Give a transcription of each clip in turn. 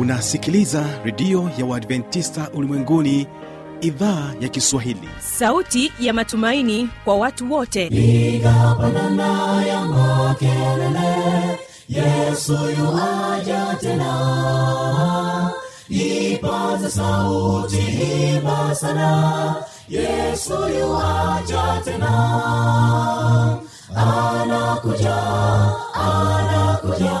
unasikiliza redio ya uadventista ulimwenguni idhaa ya kiswahili. Sauti ya matumaini kwa watu wote. Ikapandana ya makelele yesu yuaja tena. Ipaze sauti imba sana yesu yuaja tena. Anakuja anakuja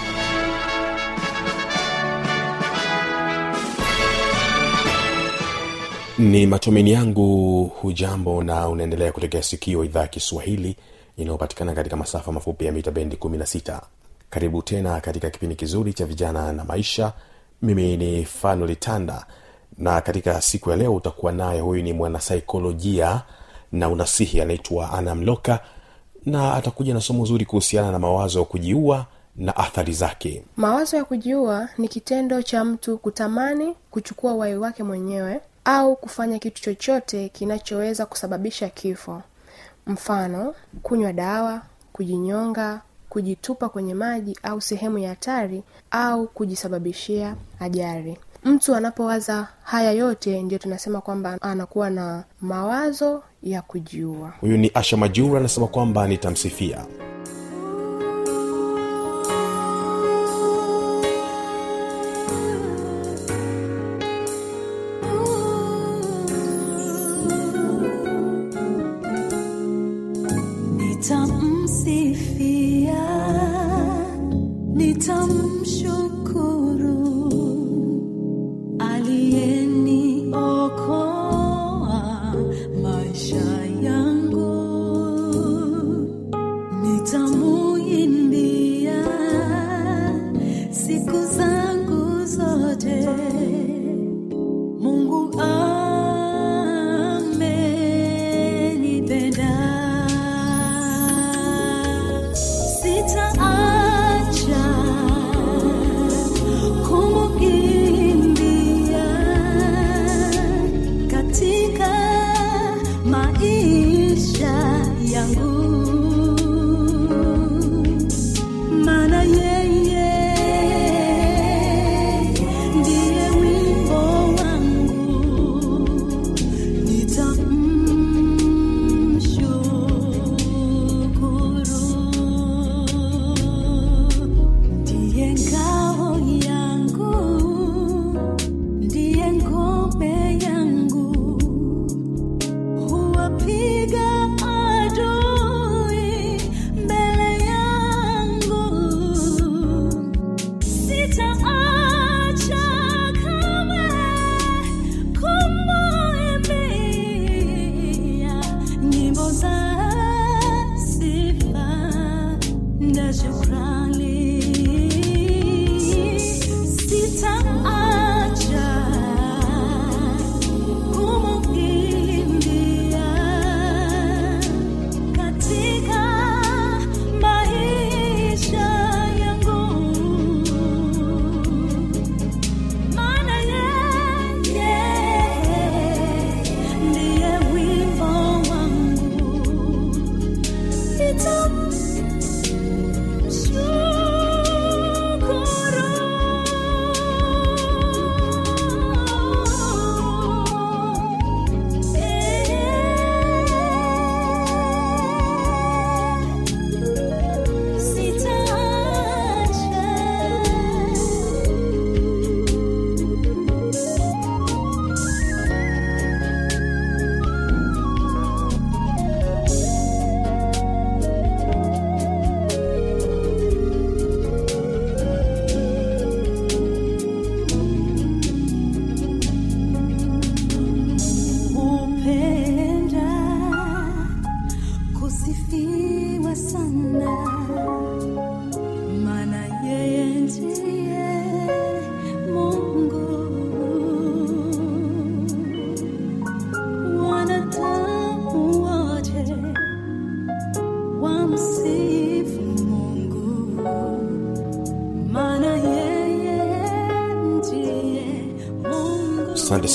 ni matumaini yangu hujambo na unaendelea kutegea sikio idhaa ya kiswahili inayopatikana katika masafa mafupi ya mita bendi 16 karibu tena katika kipindi kizuri cha vijana na maisha. Mimi ni fanolitanda na katika siku ya leo utakuwa naye huyu ni mwanasaikolojia na unasihi anaitwa ana mloka na atakuja na somo zuri kuhusiana na mawazo ya kujiua na athari zake. Mawazo ya kujiua ni kitendo cha mtu kutamani kuchukua uhai wake mwenyewe au kufanya kitu chochote kinachoweza kusababisha kifo. Mfano kunywa dawa kujinyonga kujitupa kwenye maji au sehemu ya hatari au kujisababishia ajali. Mtu anapowaza haya yote ndio tunasema kwamba anakuwa na mawazo ya kujiua. Huyu ni asha majura anasema kwamba nitamsifia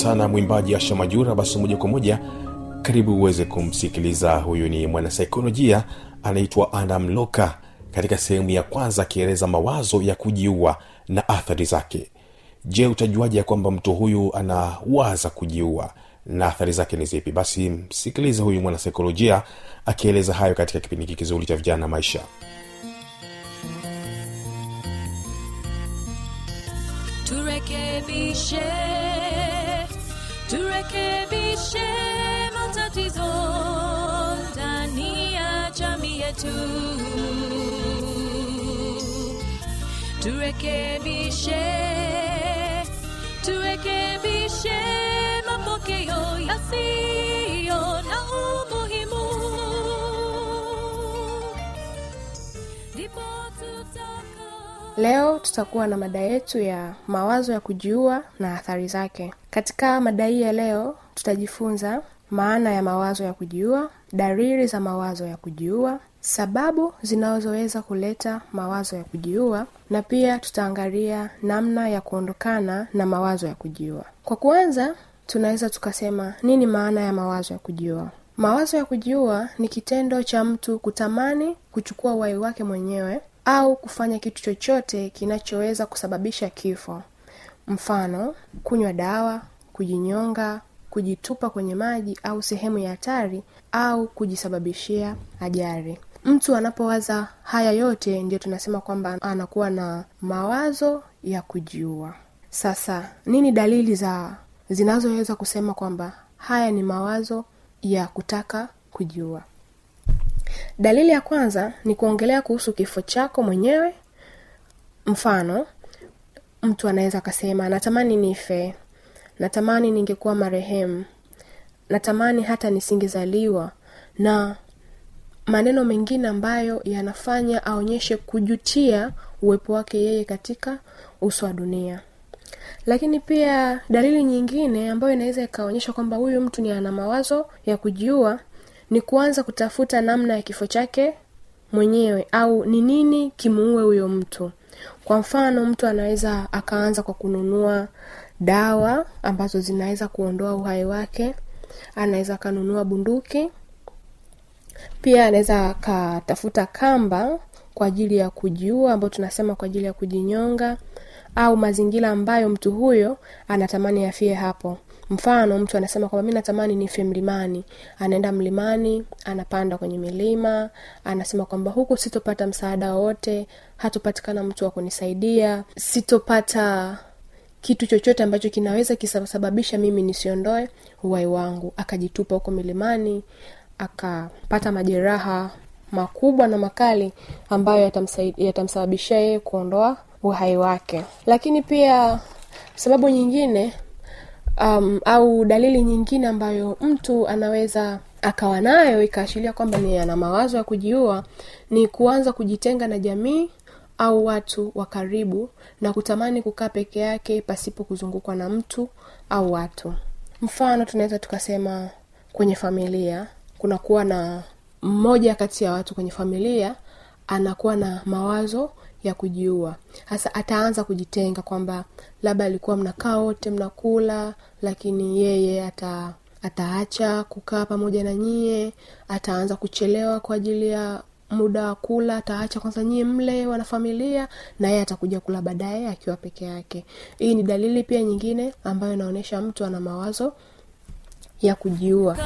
sana mwimbaji asha majura. Basi moja kwa moja karibu uweze kumsikiliza. Huyu ni mwanasaikolojia anaitwa adam loka katika sehemu ya kwanza akieleza mawazo ya kujiua na athari zake. Je utajuaje ya kwamba mtu huyu anawaza kujiua na athari zake ni zipi? Basi msikilize huyu mwanasaikolojia akieleza hayo katika kipindi hiki kizuri cha vijana na maisha. Turekebishe turekebishe matatizo ndani ya jamii yetu. Turekebishe turekebishe mapokeo yasiyo na leo tutakuwa na mada yetu ya mawazo ya kujiua na athari zake. Katika mada hii ya leo tutajifunza maana ya mawazo ya kujiua dalili za mawazo ya kujiua sababu zinazoweza kuleta mawazo ya kujiua na pia tutaangalia namna ya kuondokana na mawazo ya kujiua. Kwa kuanza tunaweza tukasema nini maana ya mawazo ya kujiua? Mawazo ya kujiua ni kitendo cha mtu kutamani kuchukua uhai wake mwenyewe au kufanya kitu chochote kinachoweza kusababisha kifo. Mfano kunywa dawa kujinyonga kujitupa kwenye maji au sehemu ya hatari au kujisababishia ajali. Mtu anapowaza haya yote ndio tunasema kwamba anakuwa na mawazo ya kujiua. Sasa nini dalili za zinazoweza kusema kwamba haya ni mawazo ya kutaka kujiua dalili ya kwanza ni kuongelea kuhusu kifo chako mwenyewe. Mfano mtu anaweza akasema natamani nife. Natamani ningekuwa marehemu. Natamani hata nisingezaliwa. Na maneno mengine ambayo yanafanya aonyeshe kujutia uwepo wake yeye katika uso wa dunia. Lakini pia dalili nyingine ambayo inaweza ikaonyesha kwamba huyu mtu ni ana mawazo ya kujiua ni kuanza kutafuta namna ya kifo chake mwenyewe au ni nini kimuue huyo mtu. Kwa mfano mtu anaweza akaanza kwa kununua dawa ambazo zinaweza kuondoa uhai wake anaweza akanunua bunduki pia anaweza akatafuta kamba kwa ajili ya kujiua ambayo tunasema kwa ajili ya kujinyonga au mazingira ambayo mtu huyo anatamani afie hapo mfano mtu anasema kwamba mi natamani nife mlimani. Anaenda mlimani anapanda kwenye milima anasema kwamba huku sitopata msaada wowote hatopatikana mtu wa kunisaidia sitopata kitu chochote ambacho kinaweza kisababisha mimi nisiondoe uhai wangu. Akajitupa huko milimani akapata majeraha makubwa na makali ambayo yatamsababishia yeye kuondoa uhai wake. Lakini pia sababu nyingine um, au dalili nyingine ambayo mtu anaweza akawa nayo ikaashiria kwamba ni ana mawazo ya kujiua ni kuanza kujitenga na jamii au watu wa karibu na kutamani kukaa peke yake pasipo kuzungukwa na mtu au watu. Mfano tunaweza tukasema kwenye familia kunakuwa na mmoja kati ya watu kwenye familia anakuwa na mawazo ya kujiua. Hasa ataanza kujitenga kwamba labda alikuwa mnakaa wote mnakula lakini yeye ata ataacha kukaa pamoja na nyie ataanza kuchelewa kwa ajili ya muda wa kula ataacha kwanza nyie mle wanafamilia na yeye atakuja kula baadaye akiwa peke yake. Hii ni dalili pia nyingine ambayo inaonyesha mtu ana mawazo ya kujiua.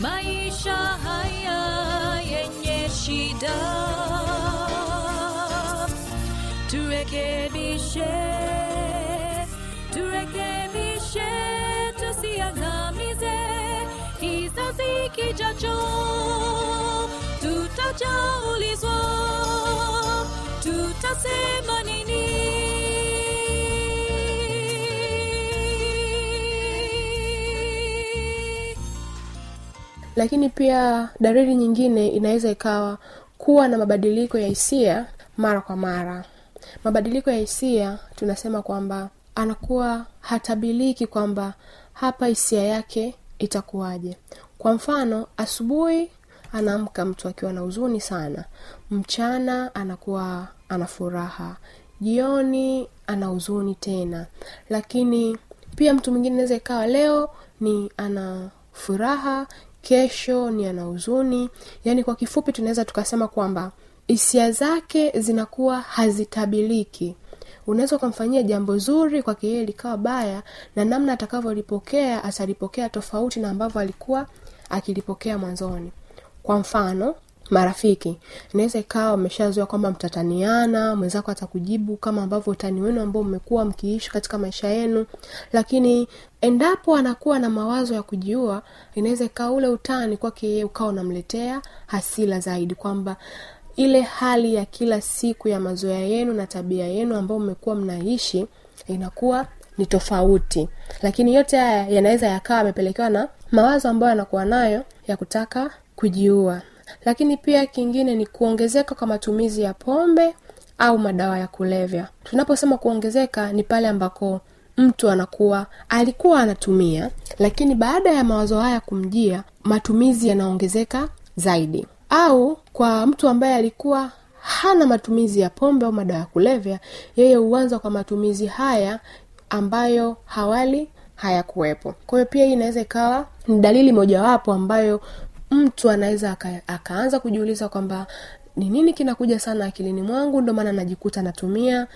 Maisha haya yenye shida turekebishe turekebishe tusiangamize. Kizazi kijacho tutajaulizwa tutasema nini? Lakini pia dalili nyingine inaweza ikawa kuwa na mabadiliko ya hisia mara kwa mara mabadiliko ya hisia tunasema kwamba anakuwa hatabiliki kwamba hapa hisia yake itakuwaje. Kwa mfano asubuhi anaamka mtu akiwa na huzuni sana mchana anakuwa ana furaha jioni ana huzuni tena. Lakini pia mtu mwingine naweza ikawa leo ni ana furaha kesho ni ana huzuni. Yaani kwa kifupi tunaweza tukasema kwamba hisia zake zinakuwa hazitabiliki. Unaweza ukamfanyia jambo zuri kwake yeye likawa baya na namna atakavyolipokea atalipokea tofauti na ambavyo alikuwa akilipokea mwanzoni. Kwa mfano marafiki. Inaweza ikawa umeshazoea kwamba mtataniana mwenzako atakujibu kama ambavyo utani wenu ambao mmekuwa mkiishi katika maisha yenu. Lakini endapo anakuwa na mawazo ya kujiua inaweza ikawa ule utani kwake yeye ukawa unamletea hasila zaidi kwamba ile hali ya kila siku ya mazoea yenu na tabia yenu ambayo mmekuwa mnaishi inakuwa ni tofauti. Lakini yote haya yanaweza yakawa amepelekewa na mawazo ambayo yanakuwa nayo ya kutaka kujiua. Lakini pia kingine ni kuongezeka kwa matumizi ya pombe au madawa ya kulevya. Tunaposema kuongezeka ni pale ambako mtu anakuwa alikuwa anatumia lakini baada ya mawazo haya kumjia matumizi yanaongezeka zaidi au kwa mtu ambaye alikuwa hana matumizi ya pombe au madawa ya kulevya yeye huanza kwa matumizi haya ambayo hawali hayakuwepo. Kwa hiyo pia hii inaweza ikawa ni dalili mojawapo ambayo mtu anaweza aka, akaanza kujiuliza kwamba ni nini kinakuja sana akilini mwangu ndo maana najikuta natumia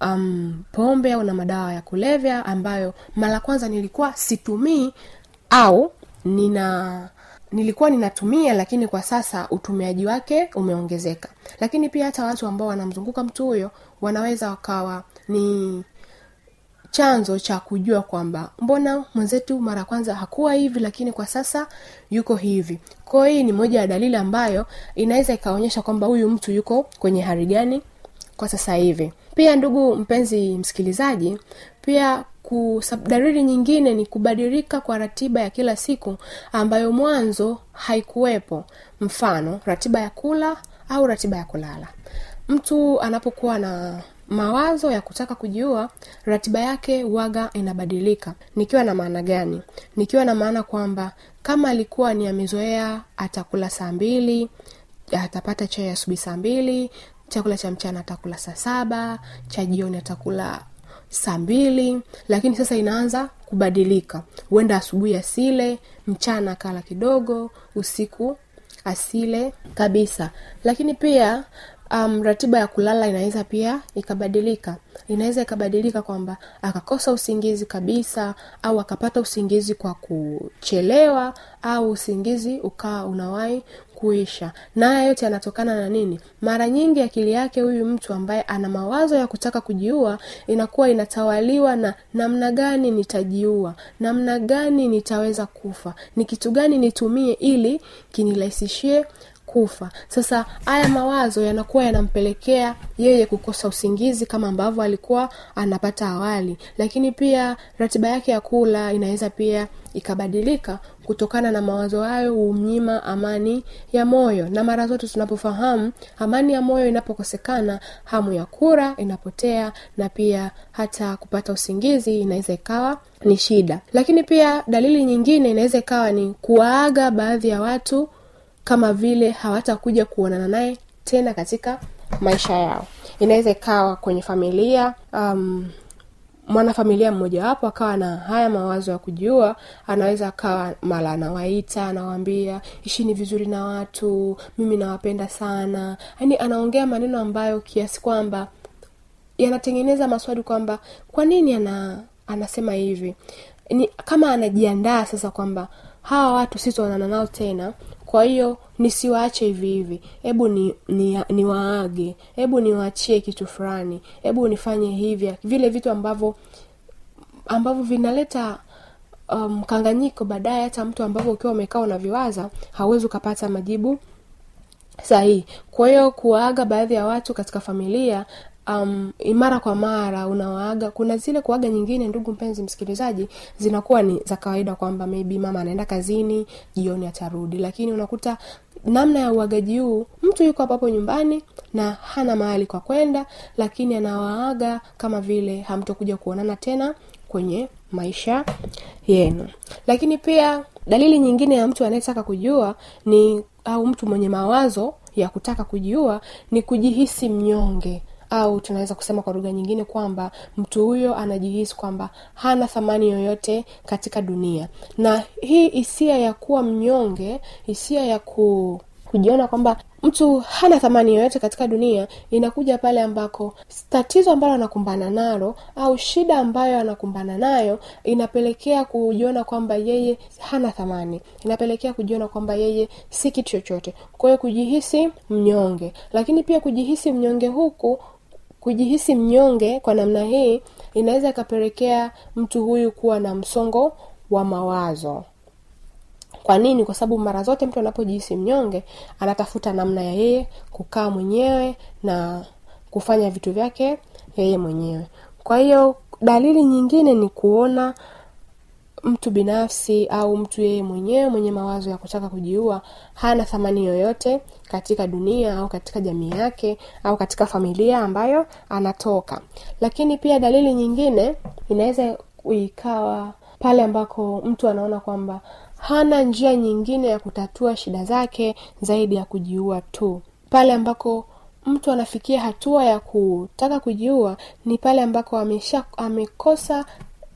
um, pombe au na madawa ya kulevya ambayo mara kwanza nilikuwa situmii au nina nilikuwa ninatumia lakini kwa sasa utumiaji wake umeongezeka. Lakini pia hata watu ambao wanamzunguka mtu huyo wanaweza wakawa ni chanzo cha kujua kwamba mbona mwenzetu mara kwanza hakuwa hivi lakini kwa sasa yuko hivi. Kwao hii ni moja ya dalili ambayo inaweza ikaonyesha kwamba huyu mtu yuko kwenye hali gani kwa sasa hivi. Pia ndugu mpenzi msikilizaji pia kusab- dalili nyingine ni kubadilika kwa ratiba ya kila siku ambayo mwanzo haikuwepo. Mfano ratiba ya kula au ratiba ya kulala. Mtu anapokuwa na mawazo ya kutaka kujiua ratiba yake waga inabadilika. Nikiwa na maana gani? Nikiwa na maana kwamba kama alikuwa ni amezoea atakula saa mbili atapata chai asubuhi saa mbili chakula cha mchana atakula saa saba cha jioni atakula saa mbili lakini sasa inaanza kubadilika. Huenda asubuhi asile mchana kala kidogo usiku asile kabisa. Lakini pia um, ratiba ya kulala inaweza pia ikabadilika. Inaweza ikabadilika kwamba akakosa usingizi kabisa au akapata usingizi kwa kuchelewa au usingizi ukawa unawahi kuisha. Na haya yote yanatokana na nini? Mara nyingi akili yake huyu mtu ambaye ana mawazo ya kutaka kujiua inakuwa inatawaliwa na namna gani nitajiua namna gani nitaweza kufa ni kitu gani nitumie ili kinirahisishie kufa. Sasa haya mawazo yanakuwa yanampelekea yeye kukosa usingizi kama ambavyo alikuwa anapata awali. Lakini pia ratiba yake ya kula inaweza pia ikabadilika kutokana na mawazo hayo humnyima amani ya moyo. Na mara zote tunapofahamu amani ya moyo inapokosekana hamu ya kura inapotea na pia hata kupata usingizi inaweza ikawa ni shida. Lakini pia dalili nyingine inaweza ikawa ni kuwaaga baadhi ya watu kama vile hawatakuja kuonana naye tena katika maisha yao. Inaweza ikawa kwenye familia um, mwanafamilia mmojawapo akawa na haya mawazo ya kujiua anaweza akawa mara anawaita anawaambia ishini vizuri na watu mimi nawapenda sana. Yaani anaongea maneno ambayo kiasi kwamba yanatengeneza maswali kwamba kwa nini ana anasema hivi? Ni kama anajiandaa sasa kwamba hawa watu sitoonana nao tena kwa hiyo nisiwaache hivi hivi. Hebu ni, ni, ni hebu niwaachie kitu fulani. Hebu nifanye hivya vile vitu ambavyo ambavyo vinaleta mkanganyiko um, baadaye hata mtu ambavyo ukiwa umekaa unaviwaza hauwezi ukapata majibu sahihi. Kwa hiyo kuwaaga baadhi ya watu katika familia um, mara kwa mara unawaaga. Kuna zile kuaga nyingine ndugu mpenzi msikilizaji zinakuwa ni za kawaida kwamba maybe mama anaenda kazini jioni atarudi. Lakini unakuta namna ya uagaji huu mtu yuko hapo nyumbani na hana mahali kwa kwenda lakini anawaaga kama vile hamtokuja kuonana tena kwenye maisha yenu. Lakini pia dalili nyingine ya mtu anayetaka kujua ni au mtu mwenye mawazo ya kutaka kujiua ni kujihisi mnyonge au tunaweza kusema kwa lugha nyingine kwamba mtu huyo anajihisi kwamba hana thamani yoyote katika dunia. Na hii hisia ya kuwa mnyonge hisia ya ku kujiona kwamba mtu hana thamani yoyote katika dunia inakuja pale ambako tatizo ambalo anakumbana nalo au shida ambayo anakumbana nayo inapelekea kujiona kwamba yeye hana thamani. Inapelekea kujiona kwamba yeye si kitu chochote. Kwa hiyo kujihisi mnyonge. Lakini pia kujihisi mnyonge huku kujihisi mnyonge kwa namna hii inaweza ikapelekea mtu huyu kuwa na msongo wa mawazo. Kwa nini? Kwa sababu mara zote mtu anapojihisi mnyonge anatafuta namna ya yeye kukaa mwenyewe na kufanya vitu vyake yeye mwenyewe. Kwa hiyo dalili nyingine ni kuona mtu binafsi au mtu yeye mwenyewe mwenye mawazo ya kutaka kujiua hana thamani yoyote katika dunia au katika jamii yake au katika familia ambayo anatoka. Lakini pia dalili nyingine inaweza ikawa pale ambako mtu anaona kwamba hana njia nyingine ya kutatua shida zake zaidi ya kujiua tu. Pale ambako mtu anafikia hatua ya kutaka kujiua ni pale ambako amesha amekosa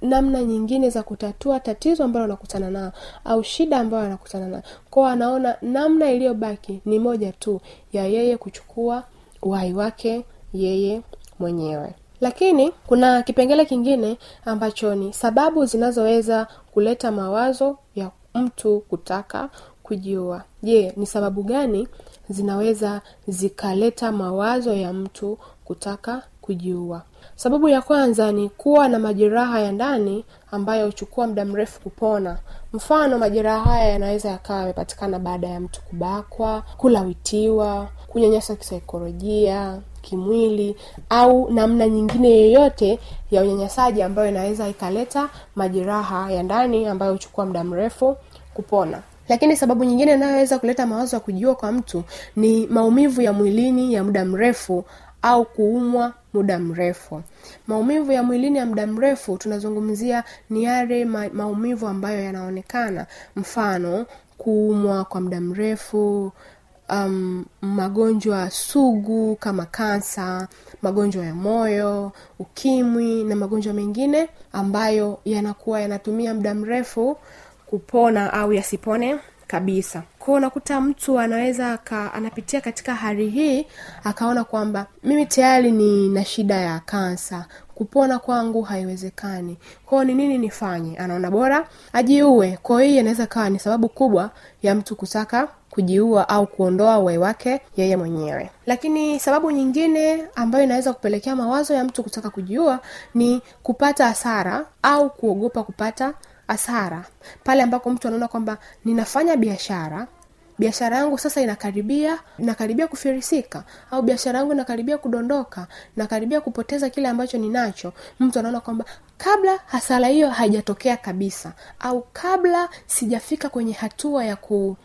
namna nyingine za kutatua tatizo ambalo anakutana nao au shida ambayo anakutana nayo kwao anaona namna iliyobaki ni moja tu ya yeye kuchukua uhai wake yeye mwenyewe. Lakini kuna kipengele kingine ambacho ni sababu zinazoweza kuleta mawazo ya mtu kutaka kujiua je ni sababu gani zinaweza zikaleta mawazo ya mtu kutaka kujiua. Sababu ya kwanza ni kuwa na majeraha ya ndani ambayo huchukua muda mrefu kupona. Mfano majeraha haya yanaweza yakawa yamepatikana baada ya mtu kubakwa kulawitiwa kunyanyasa kisaikolojia kimwili au namna nyingine yoyote ya unyanyasaji ambayo inaweza ikaleta majeraha ya ndani ambayo huchukua muda mrefu kupona. Lakini sababu nyingine inayoweza kuleta mawazo ya kujiua kwa mtu ni maumivu ya mwilini ya muda mrefu au kuumwa muda mrefu. Maumivu ya mwilini ya muda mrefu tunazungumzia ni yale ma- maumivu ambayo yanaonekana. Mfano kuumwa kwa muda mrefu um, magonjwa sugu kama kansa magonjwa ya moyo ukimwi na magonjwa mengine ambayo yanakuwa yanatumia muda mrefu kupona au yasipone kabisa. Kwao unakuta mtu anaweza aka, anapitia katika hali hii akaona kwamba mimi tayari nina shida ya kansa kupona kwangu haiwezekani. Kwao ni nini nifanye? Anaona bora ajiue. Kwao hii inaweza kawa ni sababu kubwa ya mtu kutaka kujiua au kuondoa uhai wake yeye mwenyewe. Lakini sababu nyingine ambayo inaweza kupelekea mawazo ya mtu kutaka kujiua ni kupata hasara au kuogopa kupata hasara. Pale ambako mtu anaona kwamba ninafanya biashara biashara yangu sasa inakaribia inakaribia kufirisika au biashara yangu inakaribia kudondoka nakaribia kupoteza kile ambacho ninacho mtu anaona kwamba kabla hasara hiyo haijatokea kabisa au kabla sijafika kwenye hatua ya ku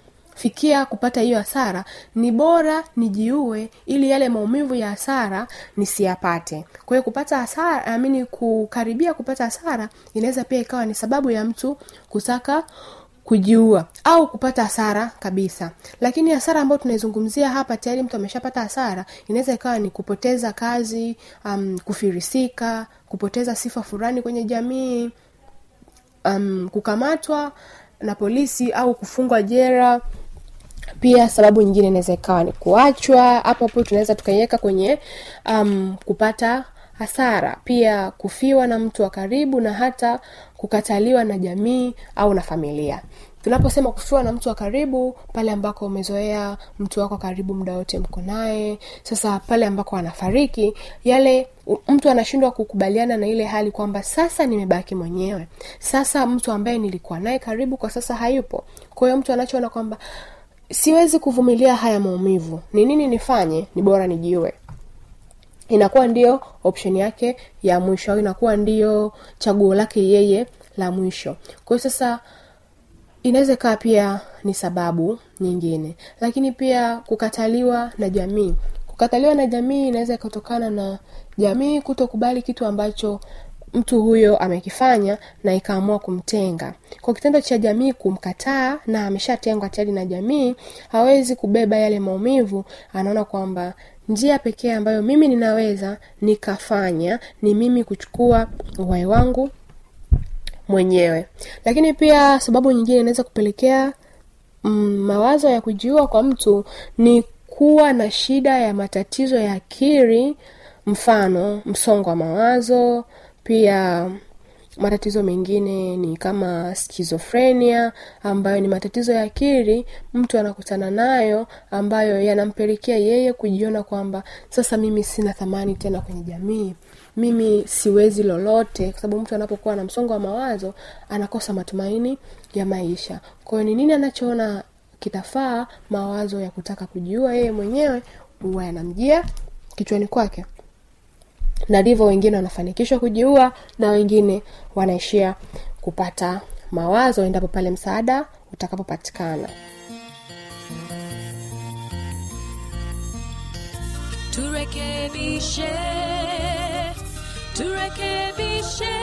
fikia kupata hiyo hasara ni bora nijiue ili yale maumivu ya hasara nisiyapate. Kwa hiyo kupata hasara amini kukaribia kupata hasara inaweza pia ikawa ni sababu ya mtu kutaka kujiua au kupata hasara kabisa. Lakini hasara ambayo tunaizungumzia hapa tayari mtu ameshapata hasara inaweza ikawa ni kupoteza kazi um, kufirisika kupoteza sifa fulani kwenye jamii um, kukamatwa na polisi au kufungwa jera pia sababu nyingine inaweza ikawa ni kuachwa. Hapo hapo tunaweza tukaiweka kwenye um, kupata hasara. Pia kufiwa na mtu wa karibu na hata kukataliwa na jamii au na familia. Tunaposema kufiwa na mtu wa karibu pale ambako umezoea mtu wako karibu muda wote mko naye. Sasa pale ambako anafariki yale mtu anashindwa kukubaliana na ile hali kwamba sasa nimebaki mwenyewe. Sasa mtu ambaye nilikuwa naye karibu kwa sasa hayupo. Kwa hiyo mtu anachoona kwamba siwezi kuvumilia haya maumivu. Ni nini nifanye? Ni bora nijiue inakuwa ndio option yake ya mwisho. Au inakuwa ndio chaguo lake yeye la mwisho. Kwa hiyo sasa inaweza ikawa pia ni sababu nyingine. Lakini pia kukataliwa na jamii. Kukataliwa na jamii inaweza ikatokana na jamii kutokubali kitu ambacho mtu huyo amekifanya na ikaamua kumtenga. Kwa kitendo cha jamii kumkataa na ameshatengwa tayari na jamii hawezi kubeba yale maumivu anaona kwamba njia pekee ambayo mimi ninaweza nikafanya ni mimi kuchukua uhai wangu mwenyewe. Lakini pia sababu nyingine inaweza kupelekea mm, mawazo ya kujiua kwa mtu ni kuwa na shida ya matatizo ya akili mfano msongo wa mawazo pia matatizo mengine ni kama skizofrenia ambayo ni matatizo ya akili mtu anakutana nayo ambayo yanampelekea yeye kujiona kwamba sasa mimi sina thamani tena kwenye jamii mimi siwezi lolote kwa sababu mtu anapokuwa na msongo wa mawazo anakosa matumaini ya maisha. Kwa hiyo ni nini anachoona kitafaa mawazo ya kutaka kujiua yeye mwenyewe huwa yanamjia kichwani kwake na ndivyo wengine wanafanikishwa kujiua na wengine wanaishia kupata mawazo endapo pale msaada utakapopatikana. Turekebishe turekebishe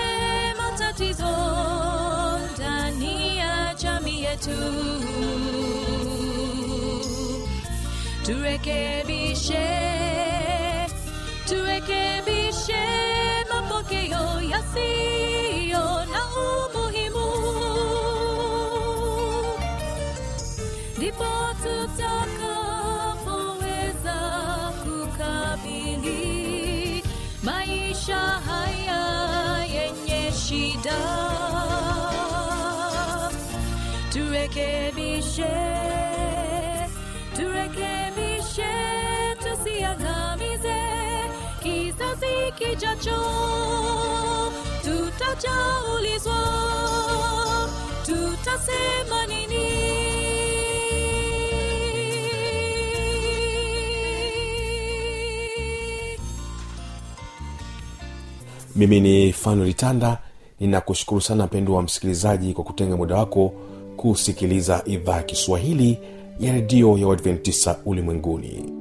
matatizo ndani ya jamii yetu. Turekebishe turekebishe yasiyo na umuhimu. Ndipo tutakapoweza kukabili maisha haya yenye shida. Turekebishe turekebishe kizazi kijacho tutajaulizwa tutasema nini? Mimi ni fanuel tanda ninakushukuru sana mpendo wa msikilizaji kwa kutenga muda wako kusikiliza idhaa ya kiswahili ya redio ya uadventisa ulimwenguni